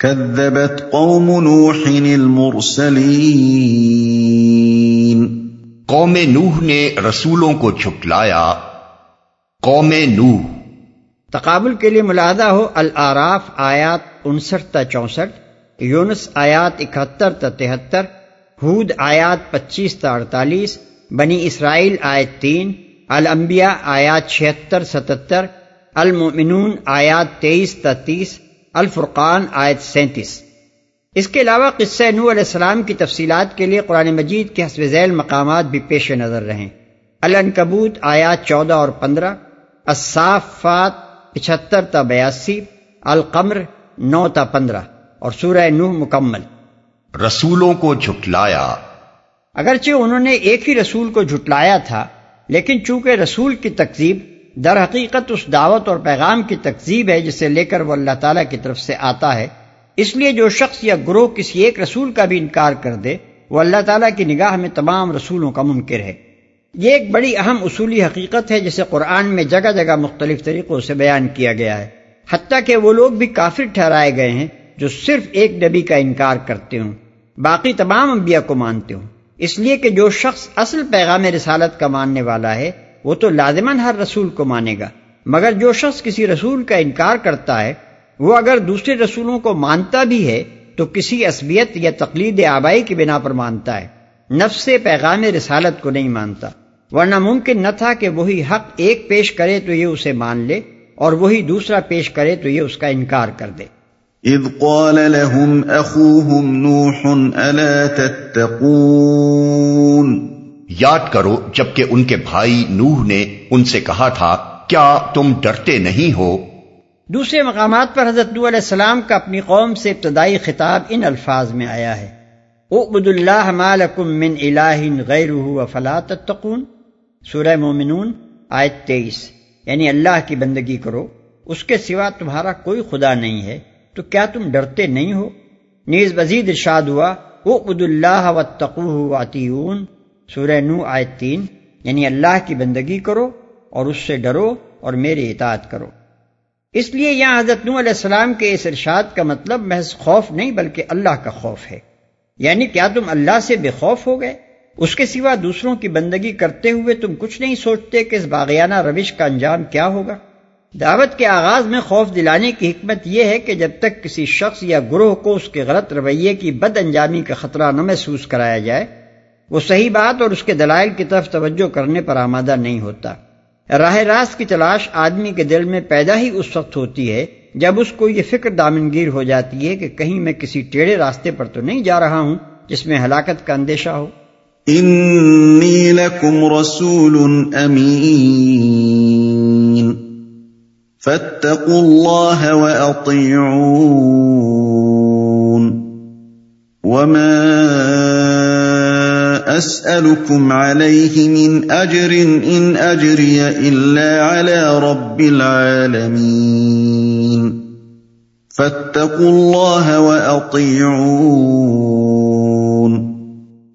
كذبت قوم نوح المرسلين. قوم نوح نے رسولوں کو جھٹلایا قوم نوح۔ تقابل کے لیے ملاحظہ ہو العراف آیات انسٹھ تا چونسٹھ یونس آیات اکہتر تا تہتر ہود آیات پچیس تا اڑتالیس بنی اسرائیل آیت تین الانبیاء آیات چھہتر ستتر المؤمنون آیات تیئیس تا تیس الفرقان آیت سینتیس۔ اس کے علاوہ قصہ نو علیہ السلام کی تفصیلات کے لیے قرآن مجید کے حسب ذیل مقامات بھی پیش نظر رہیں۔ الانکبوت آیات چودہ اور پندرہ۔ الصافات پچہتر تا بیاسی۔ القمر نو تا پندرہ۔ اور سورہ نوح مکمل۔ رسولوں کو جھٹلایا۔ اگرچہ انہوں نے ایک ہی رسول کو جھٹلایا تھا لیکن چونکہ رسول کی تکذیب در حقیقت اس دعوت اور پیغام کی تکذیب ہے جسے لے کر وہ اللہ تعالیٰ کی طرف سے آتا ہے۔ اس لیے جو شخص یا گروہ کسی ایک رسول کا بھی انکار کر دے، وہ اللہ تعالیٰ کی نگاہ میں تمام رسولوں کا منکر ہے۔ یہ ایک بڑی اہم اصولی حقیقت ہے جسے قرآن میں جگہ جگہ مختلف طریقوں سے بیان کیا گیا ہے۔ حتیٰ کہ وہ لوگ بھی کافر ٹھہرائے گئے ہیں جو صرف ایک نبی کا انکار کرتے ہوں۔ باقی تمام انبیاء کو مانتے ہوں۔ اس لیے کہ جو شخص اصل پیغام رسالت کا ماننے والا ہے وہ تو لازمن ہر رسول کو مانے گا۔ مگر جو شخص کسی رسول کا انکار کرتا ہے، وہ اگر دوسرے رسولوں کو مانتا بھی ہے، تو کسی عصبیت یا تقلید آبائی کی بنا پر مانتا ہے۔ نفس پیغام رسالت کو نہیں مانتا۔ ورنہ ممکن نہ تھا کہ وہی حق ایک پیش کرے تو یہ اسے مان لے، اور وہی دوسرا پیش کرے تو یہ اس کا انکار کر دے۔ اذ قال لهم اخوهم نوح الا تتقون؟ یاد کرو جبکہ ان کے بھائی نوح نے ان سے کہا تھا، کیا تم ڈرتے نہیں ہو؟ دوسرے مقامات پر حضرت نوح علیہ السلام کا اپنی قوم سے ابتدائی خطاب ان الفاظ میں آیا ہے۔ اعبد اللہ ما لکم من الہ غیرہ وفلا تتقون۔ سورہ مومنون، آیت تیئیس۔ یعنی اللہ کی بندگی کرو، اس کے سوا تمہارا کوئی خدا نہیں ہے۔ تو کیا تم ڈرتے نہیں ہو؟ نیز وزید ارشاد ہوا عبد اللہ و تقو سورہ نو آیت تین یعنی اللہ کی بندگی کرو اور اس سے ڈرو اور میری اطاعت کرو۔ اس لیے یہاں حضرت نو علیہ السلام کے اس ارشاد کا مطلب محض خوف نہیں بلکہ اللہ کا خوف ہے۔ یعنی کیا تم اللہ سے بے خوف ہو گئے؟ اس کے سوا دوسروں کی بندگی کرتے ہوئے تم کچھ نہیں سوچتے کہ اس باغیانہ روش کا انجام کیا ہوگا؟ دعوت کے آغاز میں خوف دلانے کی حکمت یہ ہے کہ جب تک کسی شخص یا گروہ کو اس کے غلط رویے کی بد انجامی کا خطرہ نہ محسوس کرایا جائے وہ صحیح بات اور اس کے دلائل کی طرف توجہ کرنے پر آمادہ نہیں ہوتا۔ راہ راست کی تلاش آدمی کے دل میں پیدا ہی اس وقت ہوتی ہے جب اس کو یہ فکر دامنگیر ہو جاتی ہے کہ کہیں میں کسی ٹیڑے راستے پر تو نہیں جا رہا ہوں جس میں ہلاکت کا اندیشہ ہو۔ انی لکم رسول امین فاتقوا الله واطيعون وما اسالكم عليه من اجر ان اجري الا على رب العالمين. فاتقوا الله واطيعون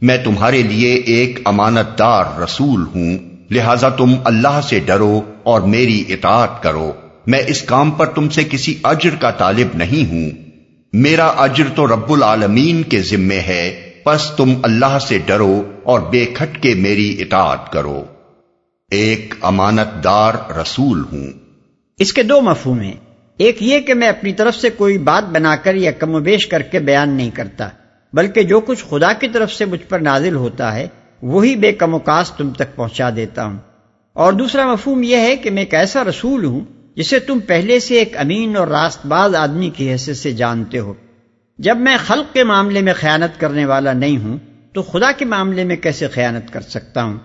میں تمہارے لیے ایک امانت دار رسول ہوں، لہذا تم اللہ سے ڈرو اور میری اطاعت کرو۔ میں اس کام پر تم سے کسی اجر کا طالب نہیں ہوں۔ میرا اجر تو رب العالمین کے ذمے ہے۔ پس تم اللہ سے ڈرو اور بے کھٹ کے میری اطاعت کرو۔ ایک امانت دار رسول ہوں۔ اس کے دو مفہوم ہیں۔ ایک یہ کہ میں اپنی طرف سے کوئی بات بنا کر یا کم و بیش کر کے بیان نہیں کرتا، بلکہ جو کچھ خدا کی طرف سے مجھ پر نازل ہوتا ہے، وہی بے کم و کاس تم تک پہنچا دیتا ہوں۔ اور دوسرا مفہوم یہ ہے کہ میں ایک ایسا رسول ہوں جسے تم پہلے سے ایک امین اور راست باز آدمی کی حیثیت سے جانتے ہو۔ جب میں خلق کے معاملے میں خیانت کرنے والا نہیں ہوں تو خدا کے معاملے میں کیسے خیانت کر سکتا ہوں؟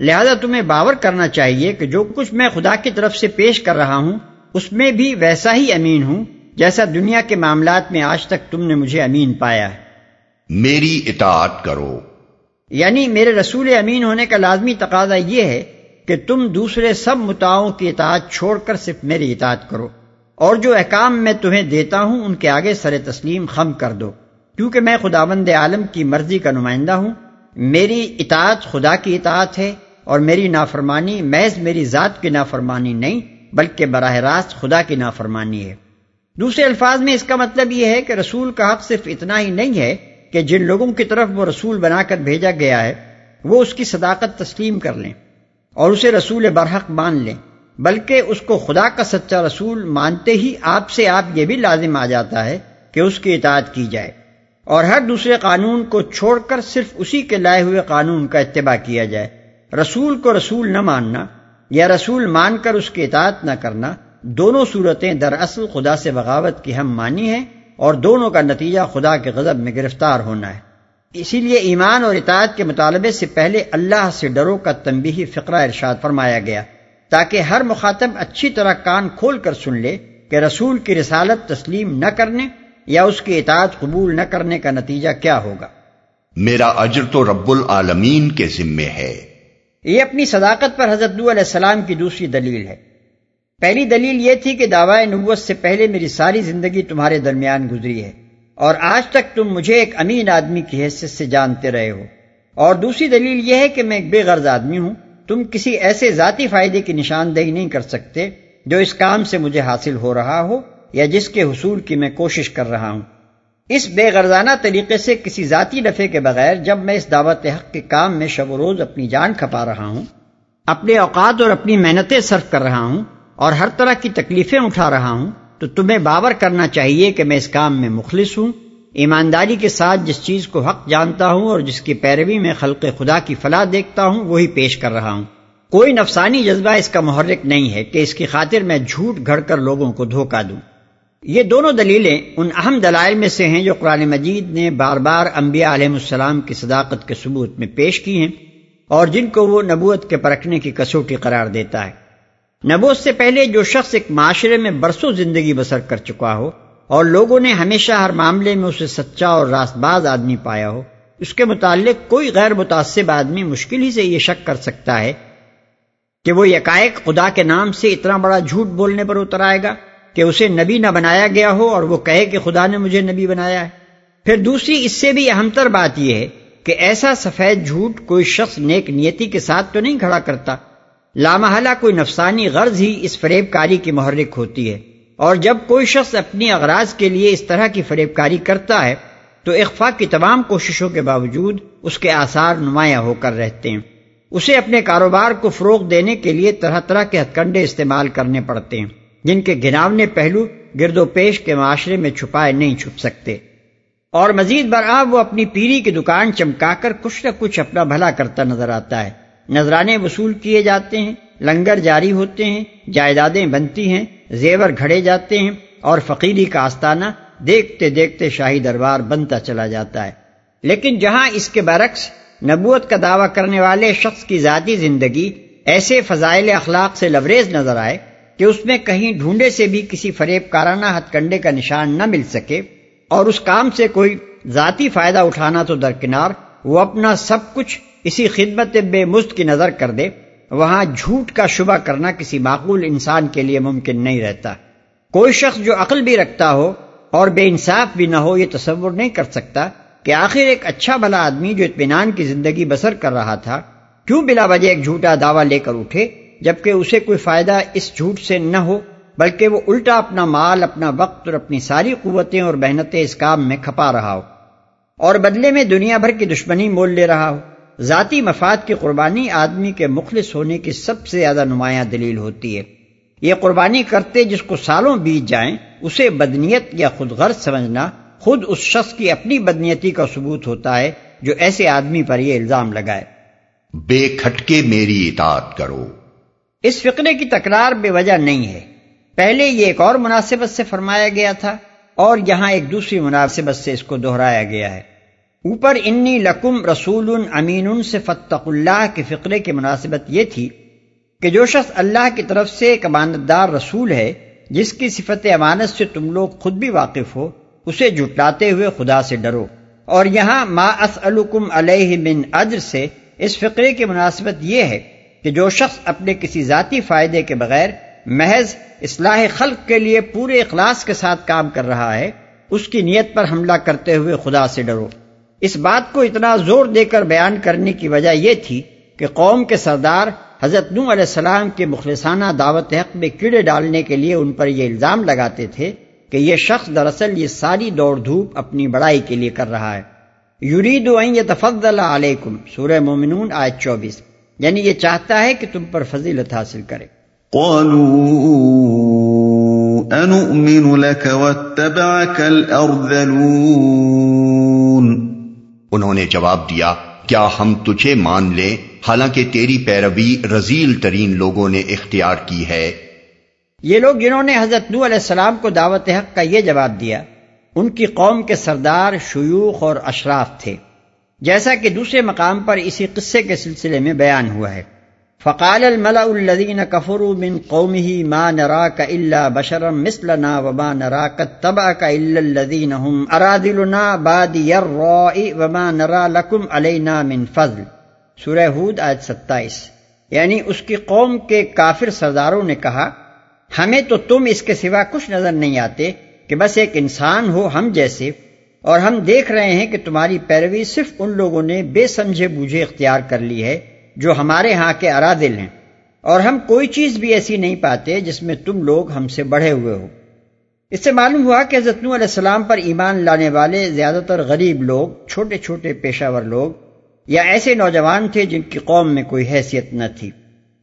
لہذا تمہیں باور کرنا چاہیے کہ جو کچھ میں خدا کی طرف سے پیش کر رہا ہوں اس میں بھی ویسا ہی امین ہوں جیسا دنیا کے معاملات میں آج تک تم نے مجھے امین پایا ہے۔ میری اطاعت کرو۔ یعنی میرے رسول امین ہونے کا لازمی تقاضا یہ ہے کہ تم دوسرے سب متاؤں کی اطاعت چھوڑ کر صرف میری اطاعت کرو۔ اور جو احکام میں تمہیں دیتا ہوں، ان کے آگے سر تسلیم خم کر دو۔ کیونکہ میں خدا بند عالم کی مرضی کا نمائندہ ہوں۔ میری اطاعت خدا کی اطاعت ہے اور میری نافرمانی محض میری ذات کی نافرمانی نہیں، بلکہ براہ راست خدا کی نافرمانی ہے۔ دوسرے الفاظ میں اس کا مطلب یہ ہے کہ رسول کا حق صرف اتنا ہی نہیں ہے کہ جن لوگوں کی طرف وہ رسول بنا کر بھیجا گیا ہے، وہ اس کی صداقت تسلیم کر لیں اور اسے رسول برحق مان لیں۔ بلکہ اس کو خدا کا سچا رسول مانتے ہی آپ سے آپ یہ بھی لازم آ جاتا ہے کہ اس کی اطاعت کی جائے۔ اور ہر دوسرے قانون کو چھوڑ کر صرف اسی کے لائے ہوئے قانون کا اتباع کیا جائے۔ رسول کو رسول نہ ماننا یا رسول مان کر اس کی اطاعت نہ کرنا، دونوں صورتیں دراصل خدا سے بغاوت کی ہم مانی ہیں اور دونوں کا نتیجہ خدا کے غضب میں گرفتار ہونا ہے۔ اسی لیے ایمان اور اطاعت کے مطالبے سے پہلے اللہ سے ڈرو کا تنبیہی فقرہ ارشاد فرمایا گیا۔ تاکہ ہر مخاطب اچھی طرح کان کھول کر سن لے کہ رسول کی رسالت تسلیم نہ کرنے یا اس کی اطاعت قبول نہ کرنے کا نتیجہ کیا ہوگا۔ میرا اجر تو رب العالمین کے ذمے ہے۔ یہ اپنی صداقت پر حضرت علیہ السلام کی دوسری دلیل ہے۔ پہلی دلیل یہ تھی کہ دعوی نبوت سے پہلے میری ساری زندگی تمہارے درمیان گزری ہے اور آج تک تم مجھے ایک امین آدمی کی حیثیت سے جانتے رہے ہو۔ اور دوسری دلیل یہ ہے کہ میں ایک بے غرض آدمی ہوں۔ تم کسی ایسے ذاتی فائدے کی نشاندہی نہیں کر سکتے جو اس کام سے مجھے حاصل ہو رہا ہو یا جس کے حصول کی میں کوشش کر رہا ہوں۔ اس بے غرضانہ طریقے سے کسی ذاتی نفع کے بغیر جب میں اس دعوت حق کے کام میں شب و روز اپنی جان کھپا رہا ہوں، اپنے اوقات اور اپنی محنتیں صرف کر رہا ہوں اور ہر طرح کی تکلیفیں اٹھا رہا ہوں، تو تمہیں باور کرنا چاہیے کہ میں اس کام میں مخلص ہوں۔ ایمانداری کے ساتھ جس چیز کو حق جانتا ہوں اور جس کی پیروی میں خلق خدا کی فلاح دیکھتا ہوں، وہی پیش کر رہا ہوں۔ کوئی نفسانی جذبہ اس کا محرک نہیں ہے کہ اس کی خاطر میں جھوٹ گھڑ کر لوگوں کو دھوکہ دوں۔ یہ دونوں دلیلیں ان اہم دلائل میں سے ہیں جو قرآن مجید نے بار بار انبیاء علیہ السلام کی صداقت کے ثبوت میں پیش کی ہیں اور جن کو وہ نبوت کے پرکھنے کی کسوٹی قرار دیتا ہے۔ نبوت سے پہلے جو شخص ایک معاشرے میں برسوں زندگی بسر کر چکا ہو اور لوگوں نے ہمیشہ ہر معاملے میں اسے سچا اور راست باز آدمی پایا ہو۔ اس کے متعلق کوئی غیر متاثب آدمی مشکل ہی سے یہ شک کر سکتا ہے کہ وہ یکائق خدا کے نام سے اتنا بڑا جھوٹ بولنے پر اتر آئے گا کہ اسے نبی نہ بنایا گیا ہو اور وہ کہے کہ خدا نے مجھے نبی بنایا ہے۔ پھر دوسری اس سے بھی اہم تر بات یہ ہے کہ ایسا سفید جھوٹ کوئی شخص نیک نیتی کے ساتھ تو نہیں کھڑا کرتا۔ لامحلہ کوئی نفسانی غرض ہی اس فریب کاری کی محرک ہوتی ہے۔ اور جب کوئی شخص اپنی اغراض کے لیے اس طرح کی فریب کاری کرتا ہے، تو اخفاق کی تمام کوششوں کے باوجود اس کے آثار نمایاں ہو کر رہتے ہیں۔ اسے اپنے کاروبار کو فروغ دینے کے لیے طرح طرح کے ہتھ کنڈے استعمال کرنے پڑتے ہیں، جن کے گناونے پہلو گرد و پیش کے معاشرے میں چھپائے نہیں چھپ سکتے۔ اور مزید برآب وہ اپنی پیری کی دکان چمکا کر کچھ نہ کچھ اپنا بھلا کرتا نظر آتا ہے۔ نذرانے وصول کیے جاتے ہیں، لنگر جاری ہوتے ہیں، جائیدادیں بنتی ہیں زیور گھڑے جاتے ہیں اور فقیری کا آستانہ دیکھتے دیکھتے شاہی دربار بنتا چلا جاتا ہے۔ لیکن جہاں اس کے برعکس نبوت کا دعویٰ کرنے والے شخص کی ذاتی زندگی ایسے فضائل اخلاق سے لوریز نظر آئے کہ اس میں کہیں ڈھونڈے سے بھی کسی فریب کارانہ ہتھ کنڈے کا نشان نہ مل سکے اور اس کام سے کوئی ذاتی فائدہ اٹھانا تو درکنار وہ اپنا سب کچھ اسی خدمت بے مست کی نظر کر دے۔ وہاں جھوٹ کا شبہ کرنا کسی معقول انسان کے لیے ممکن نہیں رہتا۔ کوئی شخص جو عقل بھی رکھتا ہو اور بے انصاف بھی نہ ہو، یہ تصور نہیں کر سکتا کہ آخر ایک اچھا بھلا آدمی جو اطمینان کی زندگی بسر کر رہا تھا، کیوں بلا وجہ ایک جھوٹا دعویٰ لے کر اٹھے، جبکہ اسے کوئی فائدہ اس جھوٹ سے نہ ہو، بلکہ وہ الٹا اپنا مال، اپنا وقت اور اپنی ساری قوتیں اور محنتیں اس کام میں کھپا رہا ہو۔ اور بدلے میں دنیا بھر کی دشمنی مول لے رہا ہو۔ ذاتی مفاد کی قربانی آدمی کے مخلص ہونے کی سب سے زیادہ نمایاں دلیل ہوتی ہے۔ یہ قربانی کرتے جس کو سالوں بیت جائیں اسے بدنیت یا خود غرض سمجھنا خود اس شخص کی اپنی بدنیتی کا ثبوت ہوتا ہے جو ایسے آدمی پر یہ الزام لگائے۔ بے کھٹکے میری اطاعت کرو۔ اس فقرے کی تکرار بے وجہ نہیں ہے۔ پہلے یہ ایک اور مناسبت سے فرمایا گیا تھا اور یہاں ایک دوسری مناسبت سے اس کو دہرایا گیا ہے۔ اوپر انی لکم رسول امین سے فتق اللہ کے فقرے کی مناسبت یہ تھی کہ جو شخص اللہ کی طرف سے ایک امانت دار رسول ہے، جس کی صفت امانت سے تم لوگ خود بھی واقف ہو، اسے جٹلاتے ہوئے خدا سے ڈرو۔ اور یہاں ما اسألکم علیہ من اجر سے اس فقرے کی مناسبت یہ ہے کہ جو شخص اپنے کسی ذاتی فائدے کے بغیر محض اصلاح خلق کے لیے پورے اخلاص کے ساتھ کام کر رہا ہے، اس کی نیت پر حملہ کرتے ہوئے خدا سے ڈرو۔ اس بات کو اتنا زور دے کر بیان کرنے کی وجہ یہ تھی کہ قوم کے سردار حضرت نو علیہ السلام کے مخلصانہ دعوت حق میں کیڑے ڈالنے کے لیے ان پر یہ الزام لگاتے تھے کہ یہ شخص دراصل یہ ساری دوڑ دھوپ اپنی بڑائی کے لیے کر رہا ہے۔ یورید یتفضل علیکم، سورہ مومنون، آیت چوبیس۔ یعنی یہ چاہتا ہے کہ تم پر فضیلت حاصل کرے۔ قالوا انؤمن لك واتبعك الارذلون۔ انہوں نے جواب دیا، کیا ہم تجھے مان لیں؟ حالانکہ تیری پیروی رزیل ترین لوگوں نے اختیار کی ہے۔ یہ لوگ جنہوں نے حضرت نو علیہ السلام کو دعوت حق کا یہ جواب دیا، ان کی قوم کے سردار، شیوخ اور اشراف تھے۔ جیسا کہ دوسرے مقام پر اسی قصے کے سلسلے میں بیان ہوا ہے۔ فقال الملأ الذين كفروا من قومه ما نراك الا بشرا مثلنا وما نراك اتبعك الا الذين هم ارادلنا بادي الراء وما نرى لكم علينا من فضل۔ سورہ ہود آیت ستائیس۔ یعنی اس کی قوم کے کافر سرداروں نے کہا، ہمیں تو تم اس کے سوا کچھ نظر نہیں آتے کہ بس ایک انسان ہو ہم جیسے، اور ہم دیکھ رہے ہیں کہ تمہاری پیروی صرف ان لوگوں نے بے سمجھے بوجھے اختیار کر لی ہے جو ہمارے ہاں کے ارادل ہیں۔ اور ہم کوئی چیز بھی ایسی نہیں پاتے جس میں تم لوگ ہم سے بڑھے ہوئے ہو۔ اس سے معلوم ہوا کہ حضرت علیہ السلام پر ایمان لانے والے زیادہ تر غریب لوگ، چھوٹے چھوٹے پیشہ ور لوگ، یا ایسے نوجوان تھے جن کی قوم میں کوئی حیثیت نہ تھی۔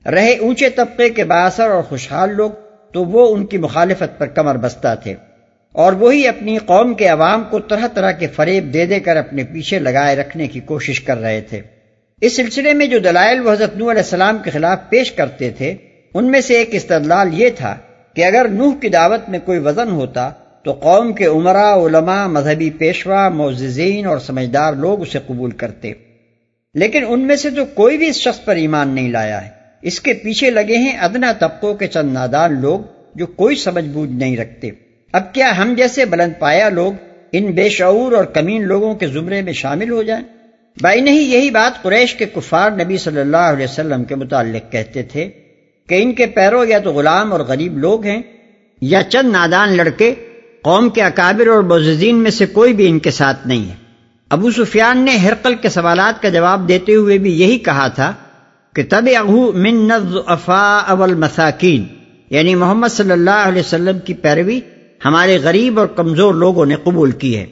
رہے اونچے طبقے کے باثر اور خوشحال لوگ تو وہ ان کی مخالفت پر کمر بستہ تھے۔ اور وہی اپنی قوم کے عوام کو طرح طرح کے فریب دے دے کر اپنے پیچھے لگائے رکھنے کی کوشش کر رہے تھے۔ اس سلسلے میں جو دلائل وہ حضرت نوح علیہ السلام کے خلاف پیش کرتے تھے، ان میں سے ایک استدلال یہ تھا کہ اگر نوح کی دعوت میں کوئی وزن ہوتا تو قوم کے عمرہ علماء، مذہبی پیشوا، معززین اور سمجھدار لوگ اسے قبول کرتے۔ لیکن ان میں سے تو کوئی بھی اس شخص پر ایمان نہیں لایا ہے۔ اس کے پیچھے لگے ہیں ادنا طبقوں کے چند نادان لوگ جو کوئی سمجھ بوجھ نہیں رکھتے۔ اب کیا ہم جیسے بلند پایا لوگ ان بے شعور اور کمین لوگوں کے زمرے میں شامل ہو جائیں؟ بھائی نہیں، یہی بات قریش کے کفار نبی صلی اللہ علیہ وسلم کے متعلق کہتے تھے کہ ان کے پیروں یا تو غلام اور غریب لوگ ہیں یا چند نادان لڑکے قوم کے اکابر اور بزین میں سے کوئی بھی ان کے ساتھ نہیں ہے۔ ابو سفیان نے ہرقل کے سوالات کا جواب دیتے ہوئے بھی یہی کہا تھا کہ تب اہو من افا اول مساکین یعنی محمد صلی اللہ علیہ وسلم کی پیروی ہمارے غریب اور کمزور لوگوں نے قبول کی ہے۔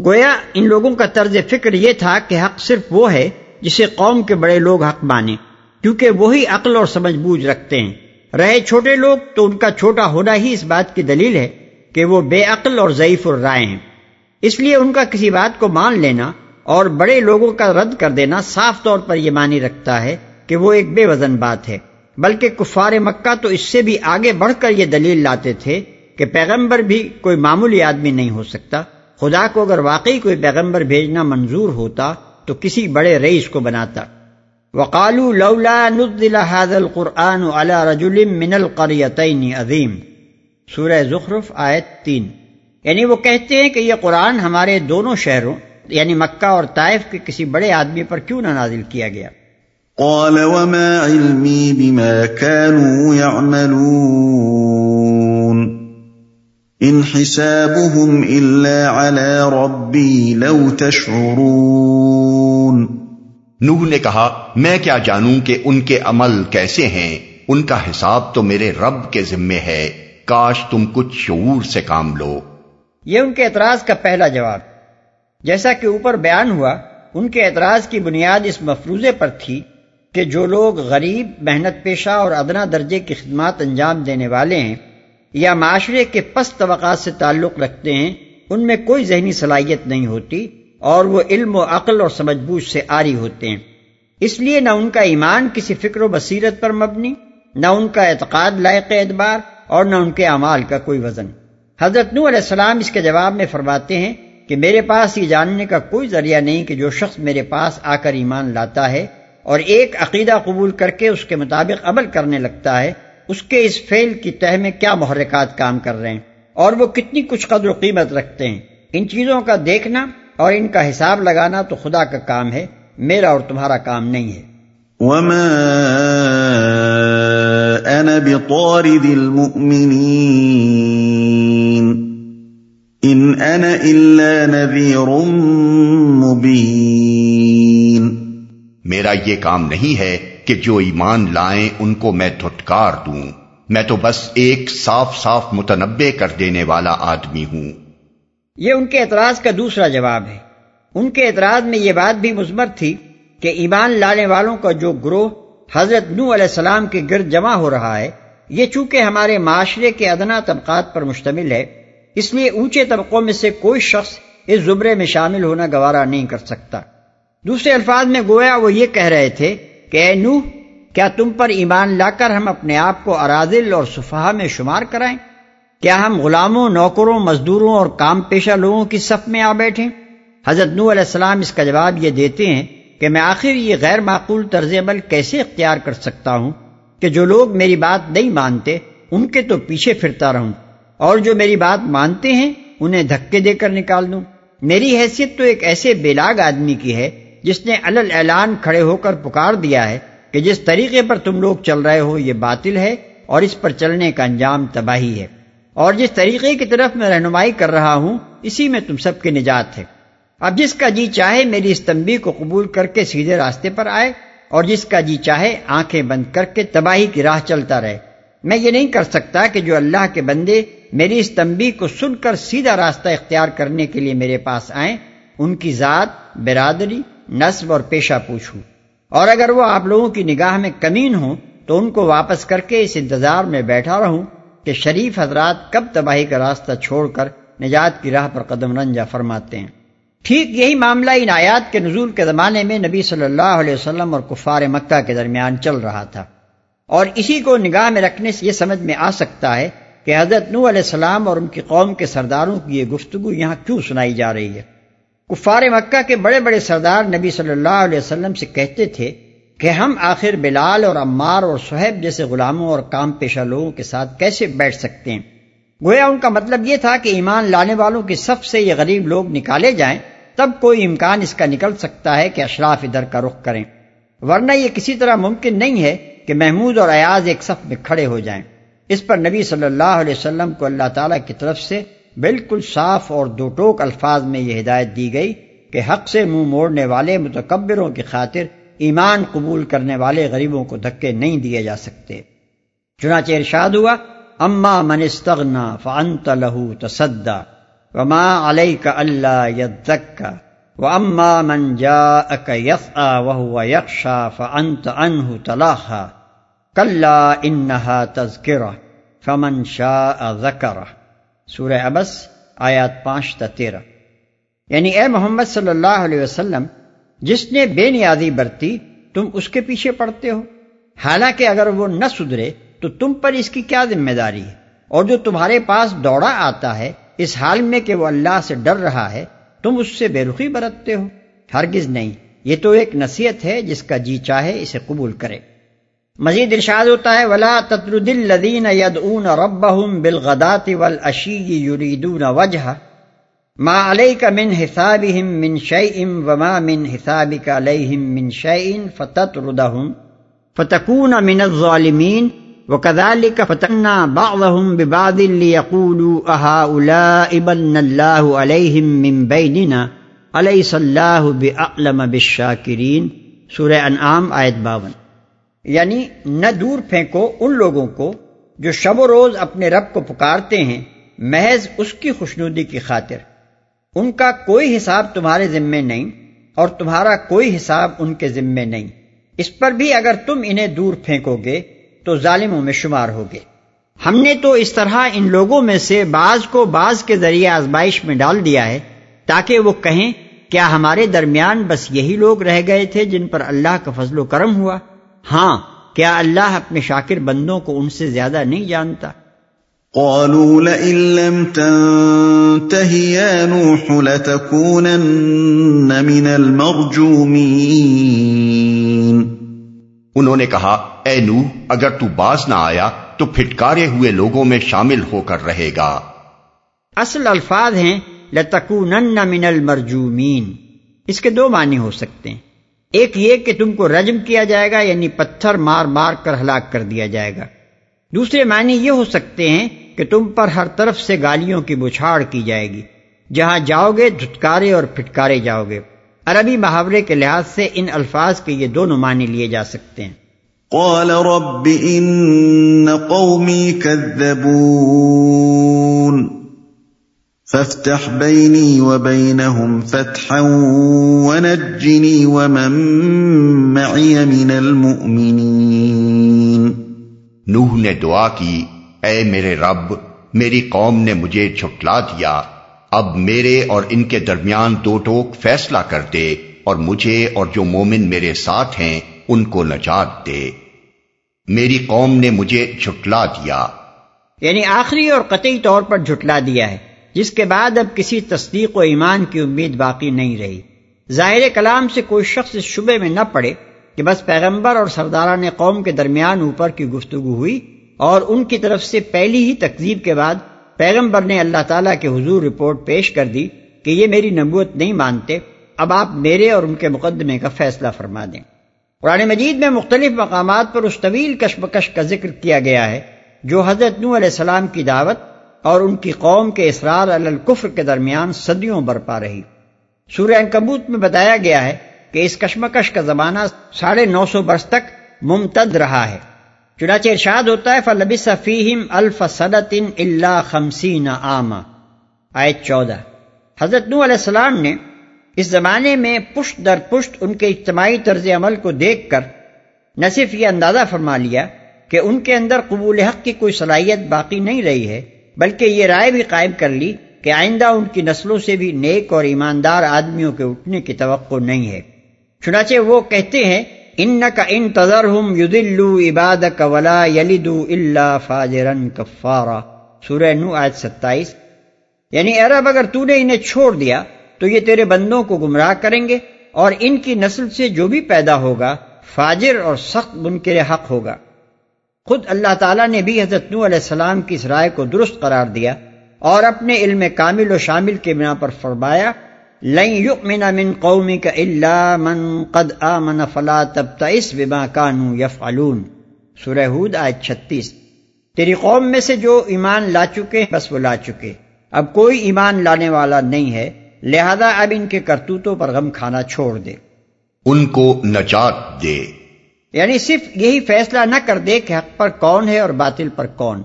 گویا ان لوگوں کا طرز فکر یہ تھا کہ حق صرف وہ ہے جسے قوم کے بڑے لوگ حق مانے کیونکہ وہی عقل اور سمجھ بوجھ رکھتے ہیں۔ رہے چھوٹے لوگ تو ان کا چھوٹا ہونا ہی اس بات کی دلیل ہے کہ وہ بے عقل اور ضعیف الرائے ہیں۔ اس لیے ان کا کسی بات کو مان لینا اور بڑے لوگوں کا رد کر دینا صاف طور پر یہ مانی رکھتا ہے کہ وہ ایک بے وزن بات ہے۔ بلکہ کفار مکہ تو اس سے بھی آگے بڑھ کر یہ دلیل لاتے تھے کہ پیغمبر بھی کوئی معمولی آدمی نہیں ہو سکتا۔ خدا کو اگر واقعی کوئی پیغمبر بھیجنا منظور ہوتا تو کسی بڑے رئیس کو بناتا۔ وقالو لولا نزل هذا القرآن على رجل من القريتين عظیم۔ سورہ زخرف آیت تین۔ یعنی وہ کہتے ہیں کہ یہ قرآن ہمارے دونوں شہروں یعنی مکہ اور طائف کے کسی بڑے آدمی پر کیوں نہ نازل کیا گیا۔ قال وما علمي بما كانوا يعملون۔ ان حسابهم الا على ربي لو تشعرون نوح نے کہا میں کیا جانوں کہ ان کے عمل کیسے ہیں؟ ان کا حساب تو میرے رب کے ذمے ہے۔ کاش تم کچھ شعور سے کام لو. یہ ان کے اعتراض کا پہلا جواب۔ جیسا کہ اوپر بیان ہوا ان کے اعتراض کی بنیاد اس مفروضے پر تھی کہ جو لوگ غریب محنت پیشہ اور ادنا درجے کی خدمات انجام دینے والے ہیں یا معاشرے کے پس طبقات سے تعلق رکھتے ہیں، ان میں کوئی ذہنی صلاحیت نہیں ہوتی اور وہ علم و عقل اور سمجھ بوجھ سے آری ہوتے ہیں۔ اس لیے نہ ان کا ایمان کسی فکر و بصیرت پر مبنی، نہ ان کا اعتقاد لائق اعتبار اور نہ ان کے اعمال کا کوئی وزن۔ حضرت نو علیہ السلام اس کے جواب میں فرماتے ہیں کہ میرے پاس یہ جاننے کا کوئی ذریعہ نہیں کہ جو شخص میرے پاس آ کر ایمان لاتا ہے اور ایک عقیدہ قبول کر کے اس کے مطابق عمل کرنے لگتا ہے اس کے اس فیل کی تہ میں کیا محرکات کام کر رہے ہیں؟ اور وہ کتنی کچھ قدر و قیمت رکھتے ہیں؟ ان چیزوں کا دیکھنا اور ان کا حساب لگانا تو خدا کا کام ہے میرا اور تمہارا کام نہیں ہے۔ وما انا بطارد المؤمنین ان انا الا نذیر مبین میرا یہ کام نہیں ہے کہ جو ایمان لائیں ان کو میں دھٹکار دوں۔ میں تو بس ایک صاف صاف متنبع کر دینے والا آدمی ہوں۔ یہ ان کے اعتراض کا دوسرا جواب ہے۔ ان کے اعتراض میں یہ بات بھی مزمر تھی کہ ایمان لانے والوں کا جو گروہ حضرت نو علیہ السلام کے گرد جمع ہو رہا ہے، یہ چونکہ ہمارے معاشرے کے ادنا طبقات پر مشتمل ہے، اس لیے اونچے طبقوں میں سے کوئی شخص اس زبرے میں شامل ہونا گوارا نہیں کر سکتا۔ دوسرے الفاظ میں گویا وہ یہ کہہ رہے تھے کہ اے نوح، کیا تم پر ایمان لا کر ہم اپنے آپ کو ارادل اور صفحہ میں شمار کرائیں؟ کیا ہم غلاموں، نوکروں، مزدوروں اور کام پیشہ لوگوں کی صف میں آ بیٹھیں؟ حضرت نو علیہ السلام اس کا جواب یہ دیتے ہیں کہ میں آخر یہ غیر معقول طرز عمل کیسے اختیار کر سکتا ہوں کہ جو لوگ میری بات نہیں مانتے، ان کے تو پیچھے پھرتا رہوں اور جو میری بات مانتے ہیں، انہیں دھکے دے کر نکال دوں۔ میری حیثیت تو ایک ایسے بےلاگ آدمی کی ہے جس نے الل اعلان کھڑے ہو کر پکار دیا ہے کہ جس طریقے پر تم لوگ چل رہے ہو، یہ باطل ہے اور اس پر چلنے کا انجام تباہی ہے۔ اور جس طریقے کی طرف میں رہنمائی کر رہا ہوں، اسی میں تم سب کی نجات ہے۔ اب جس کا جی چاہے، میری اس تنبی کو قبول کر کے سیدھے راستے پر آئے اور جس کا جی چاہے، آنکھیں بند کر کے تباہی کی راہ چلتا رہے۔ میں یہ نہیں کر سکتا کہ جو اللہ کے بندے میری اس تنبی کو سن کر سیدھا راستہ اختیار کرنے کے لیے میرے پاس آئیں، ان کی ذات، برادری نصب اور پیشہ پوچھوں اور اگر وہ آپ لوگوں کی نگاہ میں کمین ہوں تو ان کو واپس کر کے اس انتظار میں بیٹھا رہوں کہ شریف حضرات کب تباہی کا راستہ چھوڑ کر نجات کی راہ پر قدم رنجا فرماتے ہیں۔ ٹھیک یہی معاملہ ان آیات کے نزول کے زمانے میں نبی صلی اللہ علیہ وسلم اور کفار مکہ کے درمیان چل رہا تھا۔ اور اسی کو نگاہ میں رکھنے سے یہ سمجھ میں آ سکتا ہے کہ حضرت نو علیہ السلام اور ان کی قوم کے سرداروں کی یہ گفتگو یہاں کیوں سنائی جا رہی ہے۔ کفار مکہ کے بڑے بڑے سردار نبی صلی اللہ علیہ وسلم سے کہتے تھے کہ ہم آخر بلال اور عمار اور صہیب جیسے غلاموں اور کام پیشہ لوگوں کے ساتھ کیسے بیٹھ سکتے ہیں؟ گویا ان کا مطلب یہ تھا کہ ایمان لانے والوں کی سب سے یہ غریب لوگ نکالے جائیں، تب کوئی امکان اس کا نکل سکتا ہے کہ اشراف ادھر کا رخ کریں۔ ورنہ یہ کسی طرح ممکن نہیں ہے کہ محمود اور ایاز ایک صف میں کھڑے ہو جائیں۔ اس پر نبی صلی اللہ علیہ وسلم کو اللہ تعالیٰ کی طرف سے بالکل صاف اور دو ٹوک الفاظ میں یہ ہدایت دی گئی کہ حق سے منہ موڑنے والے متکبروں کی خاطر ایمان قبول کرنے والے غریبوں کو دھکے نہیں دیے جا سکتے۔ چنانچہ ارشاد ہوا، اما من استغنا فانت له تصدى وما عليك الا يذكى واما من جاءك يسعى وهو يخشى فانت عنه تلاها كلا انها تذكره فمن شاء ذكره سورہ ابس، آیات پانچ تا تیرہ۔ یعنی اے محمد صلی اللہ علیہ وسلم، جس نے بے نیازی برتی، تم اس کے پیچھے پڑتے ہو۔ حالانکہ اگر وہ نہ سدھرے، تو تم پر اس کی کیا ذمہ داری ہے؟ اور جو تمہارے پاس دوڑا آتا ہے، اس حال میں کہ وہ اللہ سے ڈر رہا ہے، تم اس سے بے رخی برتتے ہو۔ ہرگز نہیں، یہ تو ایک نصیحت ہے جس کا جی چاہے اسے قبول کرے۔ مزید ارشاد ہوتا ہے، ولا تترد الذین يدعون ربهم بالغدات والعشی یریدون وجہ ما علیک من حسابهم من شیء وما من حسابک علیہم من شیء فتتردهم فتکون من الظالمین وكذلك فتنا بعضهم ببعض ليقولوا أهؤلاء من الله عليهم من بيننا. أليس الله بأعلم بالشاكرين؟ سورہ انعام آیت باون. یعنی نہ دور پھینکو ان لوگوں کو جو شب و روز اپنے رب کو پکارتے ہیں، محض اس کی خوشنودی کی خاطر۔ ان کا کوئی حساب تمہارے ذمے نہیں اور تمہارا کوئی حساب ان کے ذمے نہیں۔ اس پر بھی اگر تم انہیں دور پھینکو گے، تو ظالموں میں شمار ہوگے۔ ہم نے تو اس طرح ان لوگوں میں سے بعض کو بعض کے ذریعے آزمائش میں ڈال دیا ہے تاکہ وہ کہیں، کیا ہمارے درمیان بس یہی لوگ رہ گئے تھے جن پر اللہ کا فضل و کرم ہوا؟ ہاں کیا اللہ اپنے شاکر بندوں کو ان سے زیادہ نہیں جانتا؟ قالوا لئن لم تنته يا نوح لتكونن من المرجومين۔ انہوں نے کہا اے نوح اگر تو باز نہ آیا تو پھٹکارے ہوئے لوگوں میں شامل ہو کر رہے گا۔ اصل الفاظ ہیں لتکونن من المرجومین۔ اس کے دو معنی ہو سکتے ہیں۔ ایک یہ کہ تم کو رجم کیا جائے گا یعنی پتھر مار مار کر ہلاک کر دیا جائے گا۔ دوسرے معنی یہ ہو سکتے ہیں کہ تم پر ہر طرف سے گالیوں کی بچھاڑ کی جائے گی۔ جہاں جاؤ گے، دھتکارے اور پھٹکارے جاؤ گے۔ عربی محاورے کے لحاظ سے ان الفاظ کے یہ دونوں معنی لیے جا سکتے ہیں۔ قال رب ان قومي كذبون۔ فافتح بيني وبينهم فتحا ونجني ومن معي من المؤمنين. نوح نے دعا کی اے میرے رب میری قوم نے مجھے جھٹلا دیا اب میرے اور ان کے درمیان دو ٹوک فیصلہ کر دے اور مجھے اور جو مومن میرے ساتھ ہیں ان کو نجات دے۔ میری قوم نے مجھے جھٹلا دیا۔ یعنی آخری اور قطعی طور پر جھٹلا دیا ہے۔ جس کے بعد اب کسی تصدیق و ایمان کی امید باقی نہیں رہی۔ ظاہر کلام سے کوئی شخص اس شبے میں نہ پڑے کہ بس پیغمبر اور سرداران قوم کے درمیان اوپر کی گفتگو ہوئی اور ان کی طرف سے پہلی ہی تقزیب کے بعد پیغمبر نے اللہ تعالیٰ کے حضور رپورٹ پیش کر دی کہ یہ میری نبوت نہیں مانتے، اب آپ میرے اور ان کے مقدمے کا فیصلہ فرما دیں۔ قرآن مجید میں مختلف مقامات پر اس طویل کشمکش کا ذکر کیا گیا ہے جو حضرت نو علیہ السلام کی دعوت اور ان کی قوم کے اسرار الکفر کے درمیان صدیوں برپا رہی۔ سورہ انکبوت میں بتایا گیا ہے کہ اس کشمکش کا زمانہ ساڑھے نو سو برس تک ممتد رہا ہے۔ چنانچہ ارشاد ہوتا ہے فلبس فیم الف صدت اللہ خمسین عام آیت چودہ۔ حضرت نو علیہ السلام نے اس زمانے میں پشت در پشت ان کے اجتماعی طرز عمل کو دیکھ کر نہ صرف یہ اندازہ فرما لیا کہ ان کے اندر قبول حق کی کوئی صلاحیت باقی نہیں رہی ہے بلکہ یہ رائے بھی قائم کر لی کہ آئندہ ان کی نسلوں سے بھی نیک اور ایماندار آدمیوں کے اٹھنے کی توقع نہیں ہے۔ چنانچہ وہ کہتے ہیں ان کا ان تذر یدلو عباد ولا یلدو اللہ فاجرن کفارا۔ سورہ نو آج ستائیس۔ یعنی عرب اگر تو نے انہیں چھوڑ دیا، تو یہ تیرے بندوں کو گمراہ کریں گے اور ان کی نسل سے جو بھی پیدا ہوگا، فاجر اور سخت منکر حق ہوگا۔ خود اللہ تعالیٰ نے بھی حضرت نو علیہ السلام کی اس رائے کو درست قرار دیا اور اپنے علم کامل و شامل کے بنا پر فرمایا من قومی کا من قد آمن فلا تبتئس بما کانو یفعلون. سورہ ہود آج چھتیس۔ تیری قوم میں سے جو ایمان لا چکے، بس وہ لا چکے۔ اب کوئی ایمان لانے والا نہیں ہے، لہذا اب ان کے کرتوتوں پر غم کھانا چھوڑ دے۔ ان کو نجات دے۔ یعنی صرف یہی فیصلہ نہ کر دے کہ حق پر کون ہے اور باطل پر کون،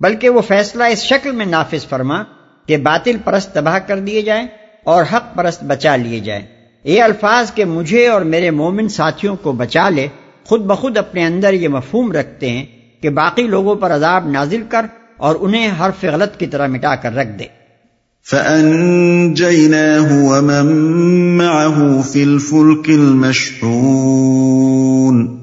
بلکہ وہ فیصلہ اس شکل میں نافذ فرما کہ باطل پرست تباہ کر دیے جائیں اور حق پرست بچا لیے جائیں۔ یہ الفاظ کہ مجھے اور میرے مومن ساتھیوں کو بچا لے، خود بخود اپنے اندر یہ مفہوم رکھتے ہیں کہ باقی لوگوں پر عذاب نازل کر اور انہیں حرف غلط کی طرح مٹا کر رکھ دے۔ فَأَنجَيْنَاهُ وَمَن مَّعَهُ فِي الْفُلْكِ الْمَشْحُونِ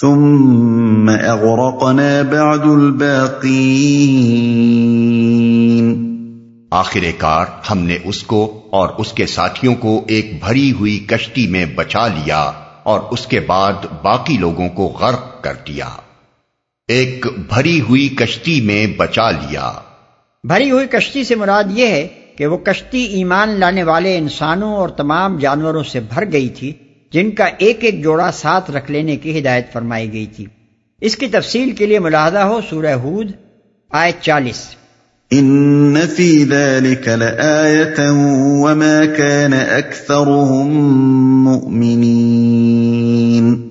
ثُمَّ أَغْرَقْنَا بَعْدُ الْبَاقِينَ۔ آخر کار ہم نے اس کو اور اس کے ساتھیوں کو ایک بھری ہوئی کشتی میں بچا لیا اور اس کے بعد باقی لوگوں کو غرق کر دیا۔ ایک بھری ہوئی کشتی میں بچا لیا۔ بھری ہوئی کشتی سے مراد یہ ہے کہ وہ کشتی ایمان لانے والے انسانوں اور تمام جانوروں سے بھر گئی تھی جن کا ایک ایک جوڑا ساتھ رکھ لینے کی ہدایت فرمائی گئی تھی۔ اس کی تفصیل کے لیے ملاحدہ ہو سورہ ہود آئے چالیس۔ ان فی ذلك لآیتا وما كان اکثرهم مؤمنین۔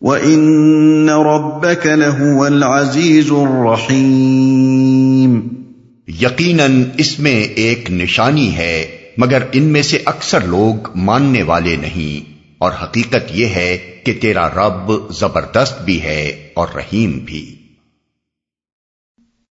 وَإِنَّ رَبَّكَ لَهُوَ الْعَزِيزُ الرَّحِيمُ۔ یقیناً اس میں ایک نشانی ہے مگر ان میں سے اکثر لوگ ماننے والے نہیں۔ اور حقیقت یہ ہے کہ تیرا رب زبردست بھی ہے اور رحیم بھی۔